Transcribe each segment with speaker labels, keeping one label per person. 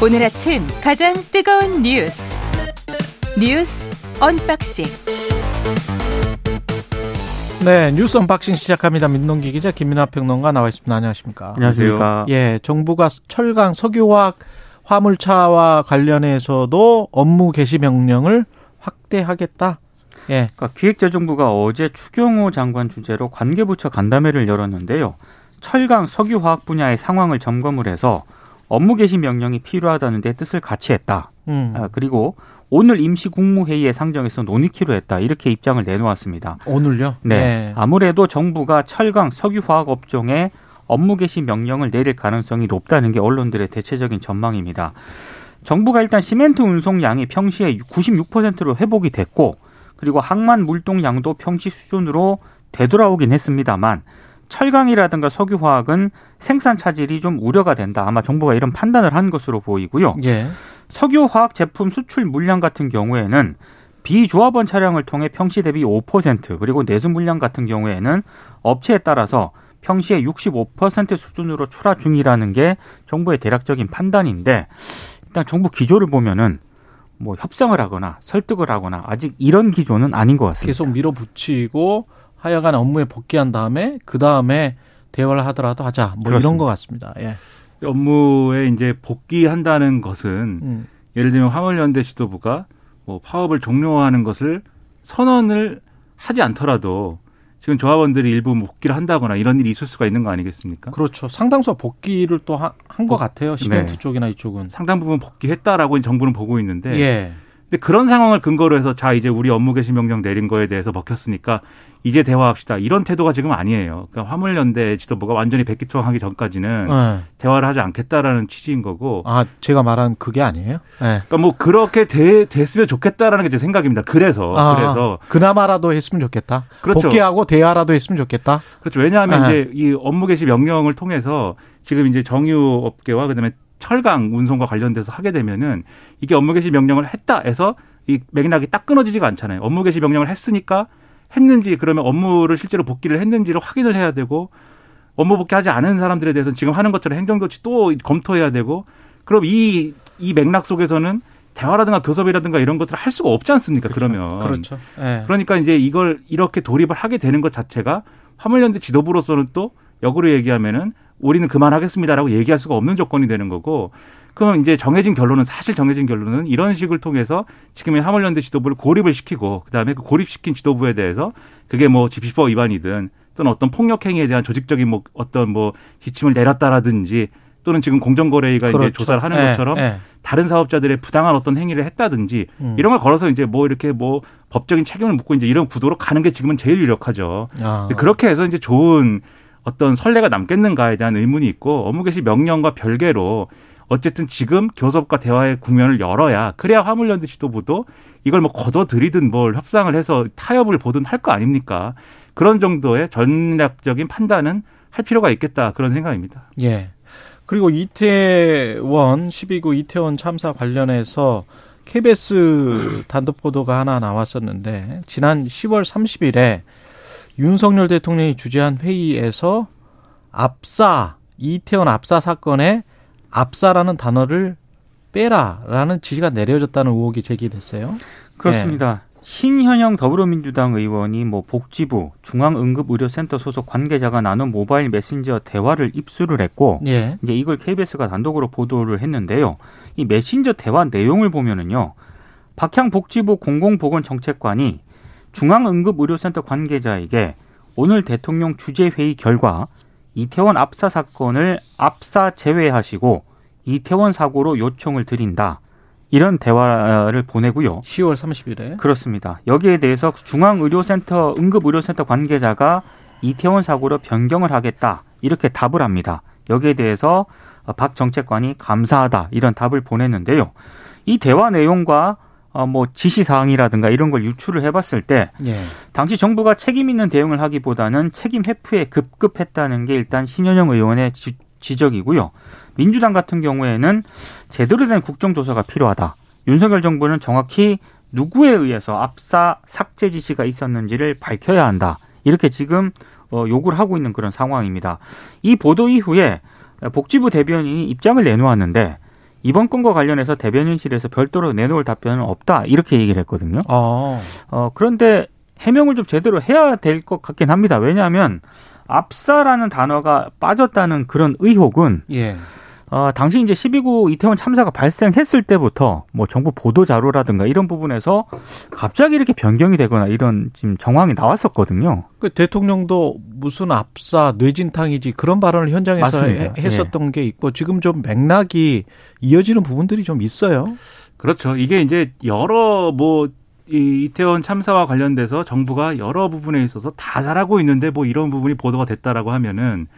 Speaker 1: 오늘 아침 가장 뜨거운 뉴스 뉴스 언박싱
Speaker 2: 네, 뉴스 언박싱 시작합니다. 민동기 기자 김민아 평론가 나와 있습니다. 안녕하십니까?
Speaker 3: 안녕하십니까?
Speaker 2: 예, 정부가 철강 석유화학 화물차와 관련해서도 업무 개시 명령을 확대하겠다.
Speaker 3: 예. 그러니까 기획재정부가 어제 추경호 장관 주재로 관계부처 간담회를 열었는데요. 철강 석유화학 분야의 상황을 점검을 해서 업무 개시 명령이 필요하다는 데 뜻을 같이 했다. 음. 아, 그리고 오늘 임시 국무회의에 상정해서 논의키로 했다. 이렇게 입장을 내놓았습니다.
Speaker 2: 오늘요?
Speaker 3: 네. 네. 아무래도 정부가 철강 석유화학 업종에 업무 개시 명령을 내릴 가능성이 높다는 게 언론들의 대체적인 전망입니다. 정부가 일단 시멘트 운송량이 평시에 96%로 회복이 됐고 그리고 항만 물동량도 평시 수준으로 되돌아오긴 했습니다만 철강이라든가 석유화학은 생산 차질이 좀 우려가 된다. 아마 정부가 이런 판단을 한 것으로 보이고요. 예. 석유화학 제품 수출 물량 같은 경우에는 비조합원 차량을 통해 평시 대비 5% 그리고 내수 물량 같은 경우에는 업체에 따라서 평시에 65% 수준으로 출하 중이라는 게 정부의 대략적인 판단인데 일단 정부 기조를 보면은 뭐 협상을 하거나 설득을 하거나 아직 이런 기조는 아닌 것 같습니다.
Speaker 2: 계속 밀어붙이고 하여간 업무에 복귀한 다음에 그 다음에 대화를 하더라도 하자 뭐 그렇습니다. 이런 것 같습니다. 예.
Speaker 4: 업무에 이제 복귀한다는 것은 음. 예를 들면 화물연대 지도부가 뭐 파업을 종료하는 것을 선언을 하지 않더라도 지금 조합원들이 일부 복귀를 한다거나 이런 일이 있을 수가 있는 거 아니겠습니까?
Speaker 2: 그렇죠. 상당수 복귀를 또 한 것 같아요. 시멘트 네. 쪽이나 이쪽은.
Speaker 4: 상당 부분 복귀했다라고 정부는 보고 있는데 예. 근데 그런 상황을 근거로 해서 자 이제 우리 업무 개시 명령 내린 거에 대해서 먹혔으니까 이제 대화합시다 이런 태도가 지금 아니에요. 그러니까 화물연대 지도부가 완전히 백기투항하기 전까지는 네. 대화를 하지 않겠다라는 취지인 거고.
Speaker 2: 아 제가 말한 그게 아니에요?
Speaker 4: 네. 그러니까 뭐 그렇게 돼, 됐으면 좋겠다라는 게 제 생각입니다. 그래서 아,
Speaker 2: 그래서 그나마라도 했으면 좋겠다. 그렇죠. 복귀하고 대화라도 했으면 좋겠다.
Speaker 4: 그렇죠. 왜냐하면 네. 이제 이 업무 개시 명령을 통해서 지금 이제 정유 업계와 그다음에 철강 운송과 관련돼서 하게 되면은 이게 업무 개시 명령을 했다 해서 이 맥락이 딱 끊어지지가 않잖아요. 업무 개시 명령을 했으니까 했는지 그러면 업무를 실제로 복귀를 했는지를 확인을 해야 되고 업무 복귀하지 않은 사람들에 대해서는 지금 하는 것처럼 행정조치 또 검토해야 되고 그럼 이, 이 맥락 속에서는 대화라든가 교섭이라든가 이런 것들을 할 수가 없지 않습니까?
Speaker 2: 그렇죠.
Speaker 4: 그러면
Speaker 2: 그렇죠. 네.
Speaker 4: 그러니까 이제 이걸 이렇게 돌입을 하게 되는 것 자체가 화물연대 지도부로서는 또 역으로 얘기하면은 우리는 그만하겠습니다라고 얘기할 수가 없는 조건이 되는 거고 그럼 이제 정해진 결론은 사실 정해진 결론은 이런 식을 통해서 지금의 화물연대 지도부를 고립을 시키고 그다음에 그 고립시킨 지도부에 대해서 그게 뭐 집시법 위반이든 또는 어떤 폭력 행위에 대한 조직적인 뭐 어떤 뭐 지침을 내렸다라든지 또는 지금 공정거래위가 그렇죠. 이제 조사를 하는 네, 것처럼 네. 다른 사업자들의 부당한 어떤 행위를 했다든지 음. 이런 걸 걸어서 이제 뭐 이렇게 뭐 법적인 책임을 묻고 이제 이런 구도로 가는 게 지금은 제일 유력하죠. 아. 그렇게 해서 이제 좋은 어떤 선례가 남겠는가에 대한 의문이 있고 업무 개시 명령과 별개로 어쨌든 지금 교섭과 대화의 국면을 열어야 그래야 화물연대 지도부도 이걸 뭐 걷어들이든 뭘 협상을 해서 타협을 보든 할 거 아닙니까? 그런 정도의 전략적인 판단은 할 필요가 있겠다 그런 생각입니다.
Speaker 2: 예. 그리고 이태원 12구 이태원 참사 관련해서 KBS 단독 보도가 하나 나왔었는데 지난 10월 30일에 윤석열 대통령이 주재한 회의에서 압사 이태원 압사 사건에 압사라는 단어를 빼라라는 지시가 내려졌다는 의혹이 제기됐어요.
Speaker 3: 그렇습니다. 네. 신현영 더불어민주당 의원이 뭐 복지부 중앙응급의료센터 소속 관계자가 나눈 모바일 메신저 대화를 입수를 했고 예. 이제 이걸 KBS가 단독으로 보도를 했는데요. 이 메신저 대화 내용을 보면은요. 박향 복지부 공공보건정책관이 중앙응급의료센터 관계자에게 오늘 대통령 주재회의 결과 이태원 압사 사건을 압사 제외하시고 이태원 사고로 요청을 드린다. 이런 대화를 보내고요.
Speaker 2: 10월 30일에.
Speaker 3: 그렇습니다. 여기에 대해서 중앙의료센터, 응급의료센터 관계자가 이태원 사고로 변경을 하겠다. 이렇게 답을 합니다. 여기에 대해서 박 정책관이 감사하다. 이런 답을 보냈는데요. 이 대화 내용과 어, 뭐 지시 사항이라든가 이런 걸 유출을 해봤을 때 예. 당시 정부가 책임 있는 대응을 하기보다는 책임 회피에 급급했다는 게 일단 신현영 의원의 지, 지적이고요. 민주당 같은 경우에는 제대로 된 국정조사가 필요하다. 윤석열 정부는 정확히 누구에 의해서 압사 삭제 지시가 있었는지를 밝혀야 한다. 이렇게 지금 어, 요구를 하고 있는 그런 상황입니다. 이 보도 이후에 복지부 대변인이 입장을 내놓았는데 이번 건과 관련해서 대변인실에서 별도로 내놓을 답변은 없다 이렇게 얘기를 했거든요.
Speaker 2: 아.
Speaker 3: 어, 그런데 해명을 좀 제대로 해야 될 것 같긴 합니다. 왜냐하면 압사라는 단어가 빠졌다는 그런 의혹은
Speaker 2: 예.
Speaker 3: 어, 당시 이제 12구 이태원 참사가 발생했을 때부터 뭐 정부 보도 자료라든가 이런 부분에서 갑자기 이렇게 변경이 되거나 이런 지금 정황이 나왔었거든요.
Speaker 2: 그 대통령도 무슨 압사 뇌진탕이지 그런 발언을 현장에서. 해- 했었던 게 있고 지금 좀 맥락이 이어지는 부분들이 좀 있어요.
Speaker 4: 그렇죠. 이게 이제 여러 뭐 이 이태원 참사와 관련돼서 정부가 여러 부분에 있어서 다 잘하고 있는데 뭐 이런 부분이 보도가 됐다라고 하면은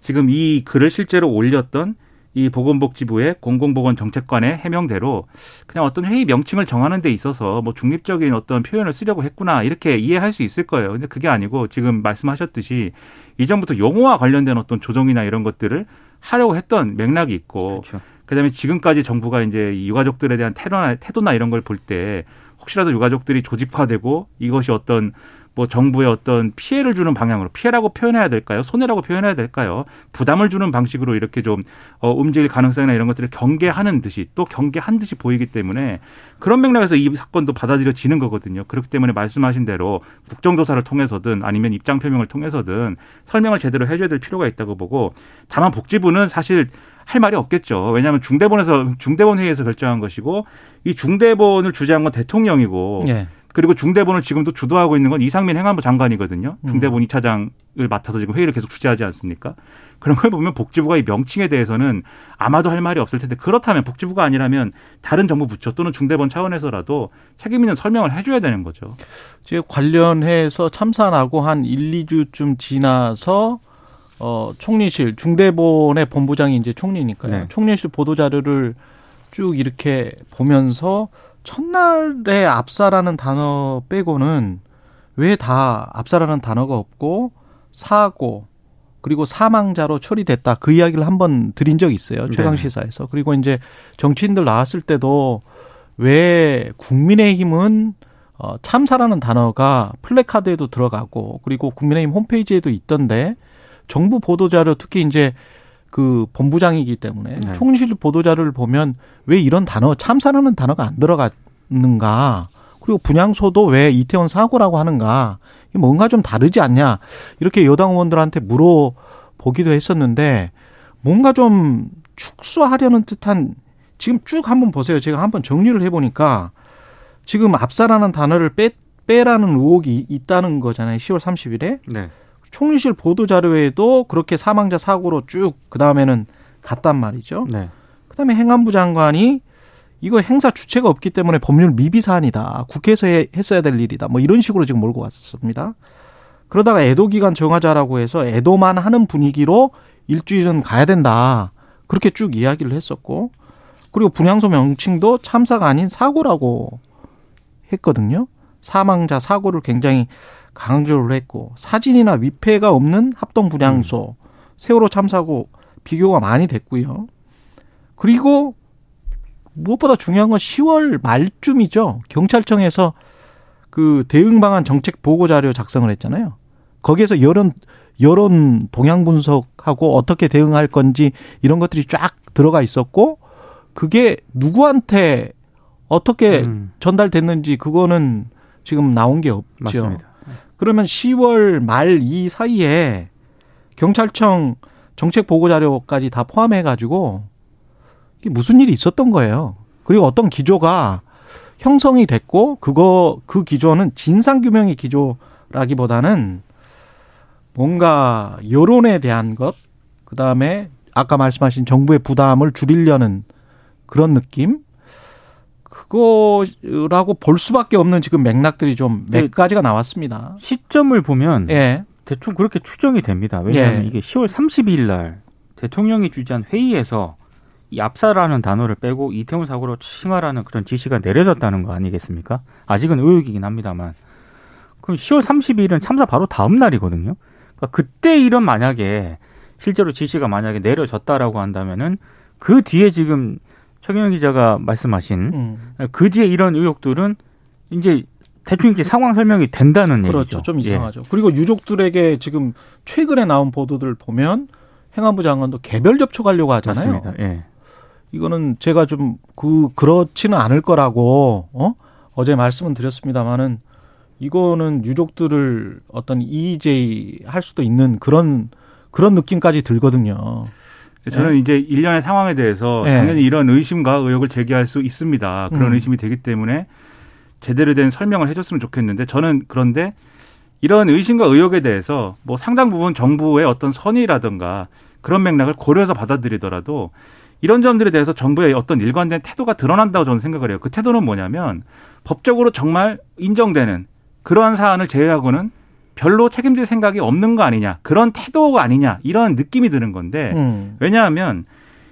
Speaker 4: 지금 이 글을 실제로 올렸던 이 보건복지부의 공공보건정책관의 해명대로 그냥 어떤 회의 명칭을 정하는 데 있어서 뭐 중립적인 어떤 표현을 쓰려고 했구나 이렇게 이해할 수 있을 거예요. 근데 그게 아니고 지금 말씀하셨듯이 이전부터 용어와 관련된 어떤 조정이나 이런 것들을 하려고 했던 맥락이 있고
Speaker 3: 그렇죠.
Speaker 4: 그다음에 지금까지 정부가 이제 이 유가족들에 대한 태도나, 태도나 이런 걸 볼 때 혹시라도 유가족들이 조직화되고 이것이 어떤 뭐 정부의 어떤 피해를 주는 방향으로 피해라고 표현해야 될까요? 손해라고 표현해야 될까요? 부담을 주는 방식으로 이렇게 좀 어, 움직일 가능성이나 이런 것들을 경계하는 듯이 또 경계한 듯이 보이기 때문에 그런 맥락에서 이 사건도 받아들여지는 거거든요. 그렇기 때문에 말씀하신 대로 국정조사를 통해서든 아니면 입장 표명을 통해서든 설명을 제대로 해줘야 될 필요가 있다고 보고 다만 복지부는 사실 할 말이 없겠죠. 왜냐하면 중대본에서 중대본 회의에서 결정한 것이고 이 중대본을 주재한 건 대통령이고
Speaker 2: 예.
Speaker 4: 그리고 중대본을 지금도 주도하고 있는 건 이상민 행안부 장관이거든요.
Speaker 2: 음.
Speaker 4: 중대본 이차장을 맡아서 지금 회의를 계속 주재하지 않습니까? 그런 걸 보면 복지부가 이 명칭에 대해서는 아마도 할 말이 없을 텐데 그렇다면 복지부가 아니라면 다른 정부 부처 또는 중대본 차원에서라도 책임 있는 설명을 해줘야 되는 거죠.
Speaker 2: 지금 관련해서 참사 나고 한 1, 2주쯤 지나서 어 총리실 중대본의 본부장이 이제 총리니까요.
Speaker 3: 네.
Speaker 2: 총리실 보도 자료를 쭉 이렇게 보면서 첫날에 압사라는 단어 빼고는 왜 다 압사라는 단어가 없고 사고 그리고 사망자로 처리됐다. 그 이야기를 한번 드린 적이 있어요. 최강
Speaker 3: 네.
Speaker 2: 시사에서. 그리고 이제 정치인들 나왔을 때도 왜 국민의힘은 어, 참사라는 단어가 플래카드에도 들어가고 그리고 국민의힘 홈페이지에도 있던데 정부 보도자료 특히 이제 그 본부장이기 때문에
Speaker 3: 네.
Speaker 2: 총실 보도자료를 보면 왜 이런 단어 참사라는 단어가 안 들어갔는가 그리고 분향소도 왜 이태원 사고라고 하는가 뭔가 좀 다르지 않냐 이렇게 여당 의원들한테 물어보기도 했었는데 뭔가 좀 축소하려는 듯한 지금 쭉 한번 보세요. 제가 한번 정리를 해보니까 지금 압사라는 단어를 빼, 빼라는 의혹이 있다는 거잖아요. 10월 30일에.
Speaker 3: 네.
Speaker 2: 총리실 보도 자료에도 그렇게 사망자 사고로 쭉 그 다음에는 갔단 말이죠.
Speaker 3: 네.
Speaker 2: 그다음에 행안부 장관이 이거 행사 주체가 없기 때문에 법률 미비 사안이다. 국회에서 해- 했어야 될 일이다. 뭐 이런 식으로 지금 몰고 왔습니다. 그러다가 애도 기간 정하자라고 해서 애도만 하는 분위기로 일주일은 가야 된다. 그렇게 쭉 이야기를 했었고 그리고 분향소 명칭도 참사가 아닌 사고라고 했거든요. 사망자 사고를 굉장히 강조를 했고 사진이나 위패가 없는 합동 분향소 세월호 참사고 비교가 많이 됐고요. 그리고 무엇보다 중요한 건 10월 말쯤이죠. 경찰청에서 그 대응 방안 정책 보고 자료 작성을 했잖아요. 거기에서 여론 여론 동향 분석하고 어떻게 대응할 건지 이런 것들이 쫙 들어가 있었고 그게 누구한테 어떻게
Speaker 3: 음,
Speaker 2: 전달됐는지 그거는 지금 나온 게 없죠.
Speaker 3: 맞습니다.
Speaker 2: 그러면 10월 말 이 사이에 경찰청 정책 보고 자료까지 다 포함해 가지고 이게 무슨 일이 있었던 거예요. 그리고 어떤 기조가 형성이 됐고 그거 그 기조는 진상 규명의 기조라기보다는 뭔가 여론에 대한 것 그다음에 아까 말씀하신 정부의 부담을 줄이려는 그런 느낌 그거라고 볼 수밖에 없는 지금 맥락들이 좀
Speaker 3: 네.
Speaker 2: 몇 가지가 나왔습니다.
Speaker 3: 시점을 보면
Speaker 2: 예.
Speaker 3: 대충 그렇게 추정이 됩니다. 왜냐하면
Speaker 2: 예.
Speaker 3: 이게 10월 30일 날 대통령이 주재한 회의에서 이 압사라는 단어를 빼고 이태원 사고로 칭하라는 그런 지시가 내려졌다는 거 아니겠습니까? 아직은 의혹이긴 합니다만. 그럼 10월 30일은 참사 바로 다음 날이거든요. 그러니까 그때 이런 만약에 실제로 지시가 만약에 내려졌다라고 한다면은 그 뒤에 지금 최경영 기자가 말씀하신
Speaker 2: 음.
Speaker 3: 그 뒤에 이런 의혹들은 이제 대충 이렇게 상황 설명이 된다는
Speaker 2: 그렇죠.
Speaker 3: 얘기죠.
Speaker 2: 좀
Speaker 3: 예.
Speaker 2: 이상하죠. 그리고 유족들에게 지금 최근에 나온 보도들 보면 행안부 장관도 개별 접촉하려고 하잖아요.
Speaker 3: 맞습니다. 예.
Speaker 2: 이거는 제가 좀 그 그렇지는 않을 거라고 어 어제 말씀은 드렸습니다만은 이거는 유족들을 어떤 EJ 할 수도 있는 그런 그런 느낌까지 들거든요.
Speaker 4: 저는 이제 일련의 상황에 대해서
Speaker 2: 네.
Speaker 4: 당연히 이런 의심과 의혹을 제기할 수 있습니다. 그런
Speaker 2: 음.
Speaker 4: 의심이 되기 때문에 제대로 된 설명을 해줬으면 좋겠는데 저는 그런데 이런 의심과 의혹에 대해서 뭐 상당 부분 정부의 어떤 선의라든가 그런 맥락을 고려해서 받아들이더라도 이런 점들에 대해서 정부의 어떤 일관된 태도가 드러난다고 저는 생각을 해요. 그 태도는 뭐냐면 법적으로 정말 인정되는 그러한 사안을 제외하고는 별로 책임질 생각이 없는 거 아니냐 그런 태도가 아니냐 이런 느낌이 드는 건데
Speaker 2: 음.
Speaker 4: 왜냐하면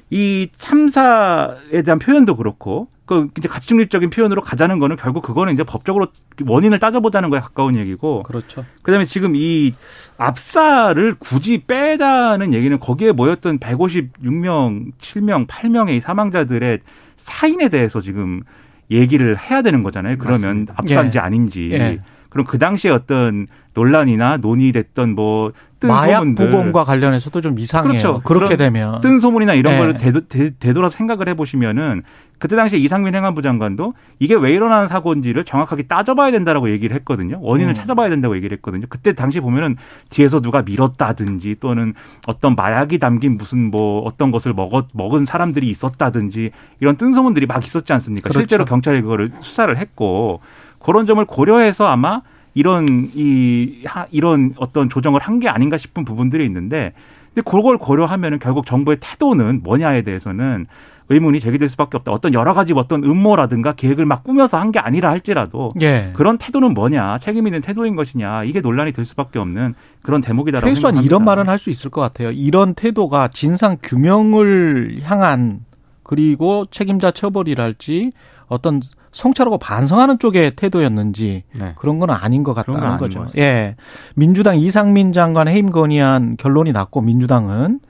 Speaker 4: 이 참사에 대한 표현도 그렇고 그 이제 가치 중립적인 표현으로 가자는 거는 결국 그거는 이제 법적으로 원인을 따져보자는 거에 가까운 얘기고
Speaker 2: 그렇죠.
Speaker 4: 그다음에 지금 이 압사를 굳이 빼자는 얘기는 거기에 모였던 156명, 7명, 8명의 이 사망자들의 사인에 대해서 지금 얘기를 해야 되는 거잖아요. 그러면
Speaker 3: 맞습니다.
Speaker 4: 압사인지
Speaker 2: 예.
Speaker 4: 아닌지.
Speaker 2: 예.
Speaker 4: 그럼 그 당시에 어떤 논란이나 논의됐던 뭐뜬
Speaker 2: 마약
Speaker 4: 소문들
Speaker 2: 부검과 관련해서도 좀 이상해요.
Speaker 4: 그렇죠.
Speaker 2: 그렇게 되면
Speaker 4: 뜬 소문이나 이런
Speaker 2: 예.
Speaker 4: 걸 되도, 되, 되돌아서 생각을 해보시면은 그때 당시에 이상민 행안부 장관도 이게 왜 일어나는 사고인지를 정확하게 따져봐야 된다라고 얘기를 했거든요. 원인을
Speaker 2: 음.
Speaker 4: 찾아봐야 된다고 얘기를 했거든요. 그때 당시 보면은 뒤에서 누가 밀었다든지 또는 어떤 마약이 담긴 무슨 뭐 어떤 것을 먹었, 먹은 사람들이 있었다든지 이런 뜬 소문들이 막 있었지 않습니까?
Speaker 2: 그렇죠.
Speaker 4: 실제로 경찰이 그거를 수사를 했고 그런 점을 고려해서 아마 이런 이 하- 이런 어떤 조정을 한 게 아닌가 싶은 부분들이 있는데 근데 그걸 고려하면은 결국 정부의 태도는 뭐냐에 대해서는 의문이 제기될 수밖에 없다. 어떤 여러 가지 어떤 음모라든가 계획을 막 꾸며서 한 게 아니라 할지라도
Speaker 2: 예.
Speaker 4: 그런 태도는 뭐냐, 책임 있는 태도인 것이냐, 이게 논란이 될 수밖에 없는 그런 대목이다라고
Speaker 2: 최소한
Speaker 4: 생각합니다.
Speaker 2: 이런 말은 할 수 있을 것 같아요. 이런 태도가 진상 규명을 향한 그리고 책임자 처벌이랄지 어떤 성찰하고 반성하는 쪽의 태도였는지
Speaker 3: 네.
Speaker 2: 그런 건 아닌 것 같다는 거죠. 예. 민주당 이상민 장관 해임 건의안 결론이 났고 민주당은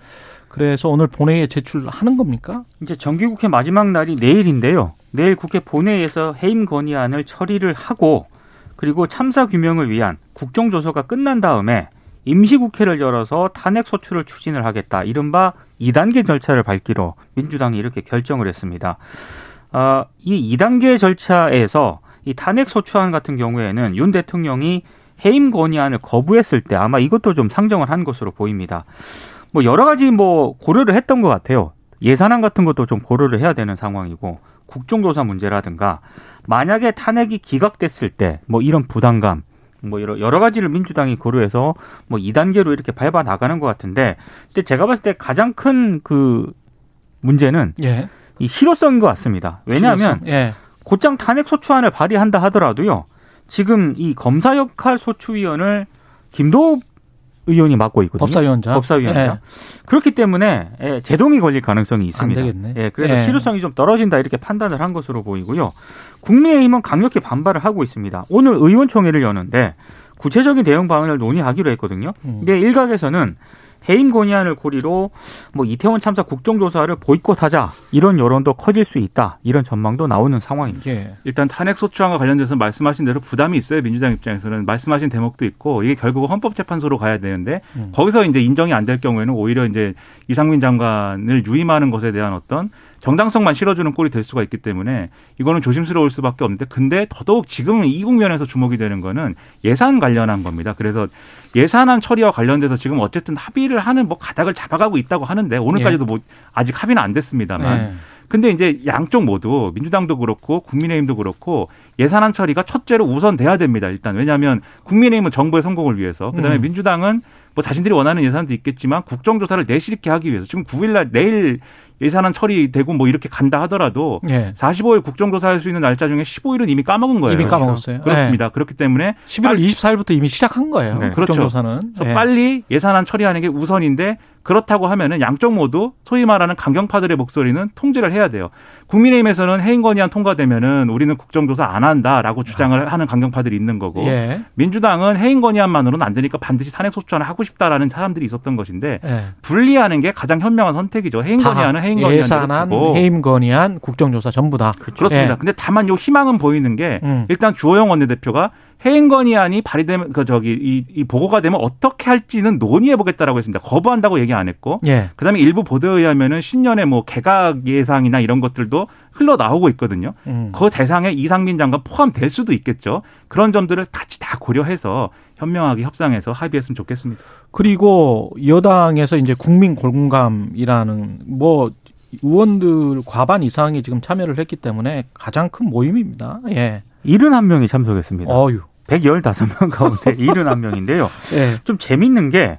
Speaker 2: 그래서 오늘 본회의에 제출하는 겁니까?
Speaker 3: 이제 정기국회 마지막 날이 내일인데요. 내일 국회 본회의에서 해임 건의안을 처리를 하고 그리고 참사 규명을 위한 국정조사가 끝난 다음에 임시국회를 열어서 탄핵 소추를 추진을 하겠다. 이른바 2단계 절차를 밟기로 민주당이 이렇게 결정을 했습니다. 아, 이 2단계 절차에서 이 탄핵 소추안 같은 경우에는 윤 대통령이 해임 건의안을 거부했을 때 아마 이것도 좀 상정을 한 것으로 보입니다. 뭐 여러 가지 뭐 고려를 했던 것 같아요. 예산안 같은 것도 좀 고려를 해야 되는 상황이고 국정조사 문제라든가 만약에 탄핵이 기각됐을 때 뭐 이런 부담감 뭐 여러 여러 가지를 민주당이 고려해서 뭐 2단계로 이렇게 밟아 나가는 것 같은데 근데 제가 봤을 때 가장 큰 그 문제는
Speaker 2: 예.
Speaker 3: 이 실효성인 것 같습니다. 왜냐하면.
Speaker 2: 예.
Speaker 3: 곧장 탄핵 소추안을 발의한다 하더라도요. 지금 이 검사 역할 소추위원을 김도읍 의원이 맡고 있거든요.
Speaker 2: 법사위원장.
Speaker 3: 법사위원장.
Speaker 2: 예.
Speaker 3: 그렇기 때문에 예, 제동이 걸릴 가능성이
Speaker 2: 안
Speaker 3: 있습니다.
Speaker 2: 되겠네.
Speaker 3: 예, 그래서
Speaker 2: 예.
Speaker 3: 실효성이 좀 떨어진다 이렇게 판단을 한 것으로 보이고요. 국민의힘은 강력히 반발을 하고 있습니다. 오늘 의원총회를 여는데 구체적인 대응 방안을 논의하기로 했거든요.
Speaker 2: 음.
Speaker 3: 근데 일각에서는 해임 건의안을 고리로 뭐 이태원 참사 국정조사를 보이콧하자 이런 여론도 커질 수 있다 이런 전망도 나오는 상황입니다.
Speaker 2: 예.
Speaker 4: 일단 탄핵 소추안과 관련돼서 말씀하신 대로 부담이 있어요 민주당 입장에서는 말씀하신 대목도 있고 이게 결국 헌법재판소로 가야 되는데
Speaker 2: 음.
Speaker 4: 거기서 이제 인정이 안 될 경우에는 오히려 이제 이상민 장관을 유임하는 것에 대한 어떤 정당성만 실어주는 꼴이 될 수가 있기 때문에 이거는 조심스러울 수밖에 없는데 근데 더더욱 지금은 이 국면에서 주목이 되는 거는 예산 관련한 겁니다. 그래서 예산안 처리와 관련돼서 지금 어쨌든 합의를 하는 뭐 가닥을 잡아가고 있다고 하는데 오늘까지도 뭐 아직 합의는 안 됐습니다만
Speaker 2: 예.
Speaker 4: 근데 이제 양쪽 모두 민주당도 그렇고 국민의힘도 그렇고 예산안 처리가 첫째로 우선돼야 됩니다. 일단 왜냐하면 국민의힘은 정부의 성공을 위해서 그다음에
Speaker 2: 음.
Speaker 4: 민주당은 뭐 자신들이 원하는 예산도 있겠지만 국정조사를 내실 있게 하기 위해서 지금 9일날 내일 예산안 처리되고 뭐 이렇게 간다 하더라도
Speaker 2: 예.
Speaker 4: 45일 국정조사 할 수 있는 날짜 중에 15일은 이미 까먹은 거예요.
Speaker 2: 이미 까먹었어요.
Speaker 4: 그렇습니다. 그렇기 때문에
Speaker 2: 11월 24일부터 이미 시작한 거예요.
Speaker 3: 네,
Speaker 4: 그렇죠.
Speaker 2: 국정조사는.
Speaker 4: 그래서
Speaker 2: 예.
Speaker 4: 빨리 예산안 처리하는 게 우선인데 그렇다고 하면은 양쪽 모두 소위 말하는 강경파들의 목소리는 통제를 해야 돼요. 국민의힘에서는 해임 건의안 통과되면은 우리는 국정조사 안 한다라고 주장을 하는 강경파들이 있는 거고
Speaker 2: 예.
Speaker 4: 민주당은 해임 건의안만으로는 안 되니까 반드시 탄핵 소추안을 하고 싶다라는 사람들이 있었던 것인데
Speaker 2: 예.
Speaker 4: 분리하는 게 가장 현명한 선택이죠. 해임
Speaker 2: 다
Speaker 4: 건의안은 해임 건의안대로
Speaker 2: 예산안,
Speaker 4: 두고
Speaker 2: 해임 건의안, 국정조사 전부 다.
Speaker 4: 그렇습니다.
Speaker 2: 예.
Speaker 4: 근데 다만 요 희망은 보이는 게
Speaker 2: 음.
Speaker 4: 일단 주호영 원내대표가 해임 건의안이 발의되면 그 저기 이, 이 보고가 되면 어떻게 할지는 논의해 보겠다라고 했습니다. 거부한다고 얘기 안 했고
Speaker 2: 예.
Speaker 4: 그다음에 일부 보도에 의하면은 신년에 뭐 개각 예상이나 이런 것들도 흘러 나오고 있거든요.
Speaker 2: 음.
Speaker 4: 그 대상에 이상민 장관 포함될 수도 있겠죠. 그런 점들을 같이 다 고려해서 현명하게 협상해서 합의했으면 좋겠습니다.
Speaker 2: 그리고 여당에서 이제 국민 공감이라는 뭐 의원들 과반 이상이 지금 참여를 했기 때문에 가장 큰 모임입니다. 예.
Speaker 3: 71명이 참석했습니다.
Speaker 2: 어유.
Speaker 3: 115명 가운데 71명인데요.
Speaker 2: 예.
Speaker 3: 좀 재밌는 게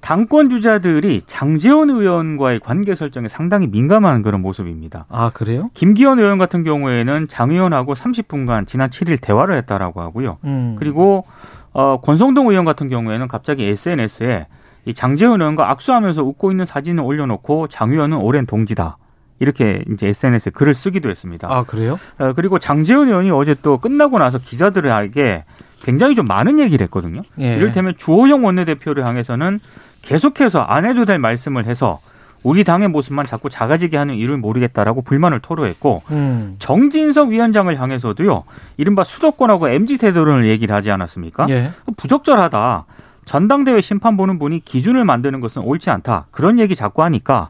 Speaker 3: 당권 주자들이 장재원 의원과의 관계 설정에 상당히 민감한 그런 모습입니다.
Speaker 2: 아, 그래요?
Speaker 3: 김기현 의원 같은 경우에는 장 의원하고 30분간 지난 7일 대화를 했다라고 하고요.
Speaker 2: 음.
Speaker 3: 그리고 어, 권성동 의원 같은 경우에는 갑자기 SNS에 이 장재원 의원과 악수하면서 웃고 있는 사진을 올려놓고 장 의원은 오랜 동지다. 이렇게 이제 SNS에 글을 쓰기도 했습니다.
Speaker 2: 아, 그래요?
Speaker 3: 어, 그리고 장재원 의원이 어제 또 끝나고 나서 기자들에게 굉장히 좀 많은 얘기를 했거든요.
Speaker 2: 예.
Speaker 3: 이를테면 주호영 원내대표를 향해서는 계속해서 안 해도 될 말씀을 해서 우리 당의 모습만 자꾸 작아지게 하는 이유를 모르겠다라고 불만을 토로했고
Speaker 2: 음.
Speaker 3: 정진석 위원장을 향해서도요. 이른바 수도권하고 MZ 대도론을 얘기를 하지 않았습니까?
Speaker 2: 예.
Speaker 3: 부적절하다. 전당대회 심판 보는 분이 기준을 만드는 것은 옳지 않다. 그런 얘기 자꾸 하니까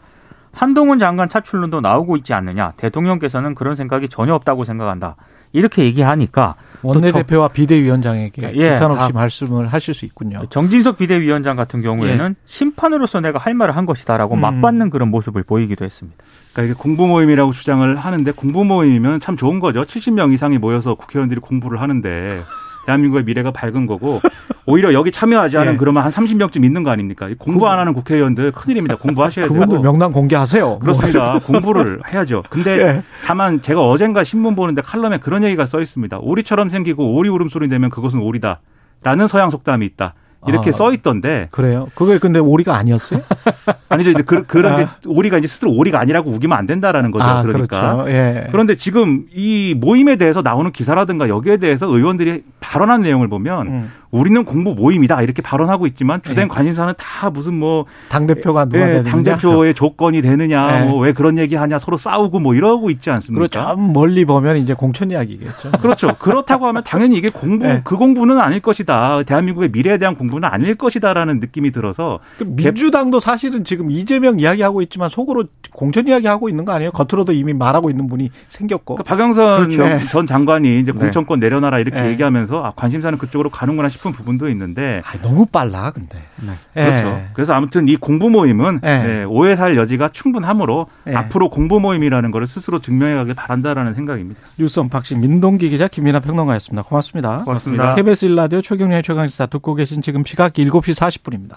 Speaker 3: 한동훈 장관 차출론도 나오고 있지 않느냐. 대통령께서는 그런 생각이 전혀 없다고 생각한다. 이렇게 얘기하니까
Speaker 2: 원내대표와 비대위원장에게
Speaker 3: 예,
Speaker 2: 기탄 없이
Speaker 3: 다-
Speaker 2: 말씀을 하실 수 있군요.
Speaker 3: 정진석 비대위원장 같은 경우에는 심판으로서 내가 할 말을 한 것이다라고
Speaker 2: 예. 음.
Speaker 3: 맞받는 그런 모습을 보이기도 했습니다.
Speaker 4: 그러니까 이게 공부 모임이라고 주장을 하는데 공부 모임이면 참 좋은 거죠. 70명 이상이 모여서 국회의원들이 공부를 하는데 대한민국의 미래가 밝은 거고 오히려 여기 참여하지 않은
Speaker 2: 예.
Speaker 4: 그러면 한 30명쯤 있는 거 아닙니까? 이 공부 안 하는 국회의원들 큰일입니다. 공부하셔야
Speaker 2: 그분들
Speaker 4: 되고.
Speaker 2: 명단 공개하세요.
Speaker 4: 그렇습니다. 공부를 해야죠. 근데
Speaker 2: 예.
Speaker 4: 다만 제가 어젠가 신문 보는데 칼럼에 그런 얘기가 써 있습니다. 오리처럼 생기고 오리 울음소리 내면 그것은 오리다. 라는 서양 속담이 있다. 이렇게
Speaker 2: 아.
Speaker 4: 써 있던데
Speaker 2: 그래요? 그게 근데 오리가 아니었어요?
Speaker 4: 아니죠. 이제 그, 그런데
Speaker 2: 아.
Speaker 4: 오리가 이제 스스로 오리가 아니라고 우기면 안 된다라는 거죠.
Speaker 2: 아,
Speaker 4: 그러니까.
Speaker 2: 그렇죠. 예.
Speaker 4: 그런데 지금 이 모임에 대해서 나오는 기사라든가 여기에 대해서 의원들이 발언한 내용을 보면
Speaker 2: 음.
Speaker 4: 우리는 공부 모임이다 이렇게 발언하고 있지만 주된
Speaker 2: 예.
Speaker 4: 관심사는 다 무슨 뭐
Speaker 2: 당 대표가 누가
Speaker 4: 예,
Speaker 2: 되느냐.
Speaker 4: 당 대표의 조건이 되느냐
Speaker 2: 예.
Speaker 4: 뭐왜 그런 얘기 하냐 서로 싸우고 뭐 이러고 있지 않습니까?
Speaker 2: 그렇죠. 좀 멀리 보면 이제 공천 이야기겠죠.
Speaker 4: 그렇죠. 그렇다고 하면 당연히 이게 공부
Speaker 2: 예.
Speaker 4: 그 공부는 아닐 것이다. 대한민국의 미래에 대한 공부는 아닐 것이다라는 느낌이 들어서
Speaker 2: 그 민주당도 사실은 지금 이재명 이야기하고 있지만 속으로 공천 이야기하고 있는 거 아니에요? 겉으로도 이미 말하고 있는 분이 생겼고.
Speaker 4: 그 박영선
Speaker 2: 그렇죠. 네.
Speaker 4: 전 장관이 이제
Speaker 3: 네.
Speaker 4: 공천권 내려놔라 이렇게
Speaker 2: 네.
Speaker 4: 얘기하면서 아, 관심사는 그쪽으로 가는구나 싶은 부분도 있는데
Speaker 2: 아, 너무 빨라, 근데. 예.
Speaker 4: 그렇죠. 그래서 아무튼 이 공부 모임은
Speaker 2: 네.
Speaker 4: 예, 오해 살 여지가 충분하므로
Speaker 2: 네.
Speaker 4: 앞으로 공부 모임이라는 것을 스스로 증명해가길 바란다라는 생각입니다.
Speaker 2: 뉴스 unboxing 민동기 기자 김민아 평론가였습니다. 고맙습니다.
Speaker 3: 고맙습니다.
Speaker 2: KBS 일라디오 최경영의 최강시사 듣고 계신 지금 시각 7시 40분입니다.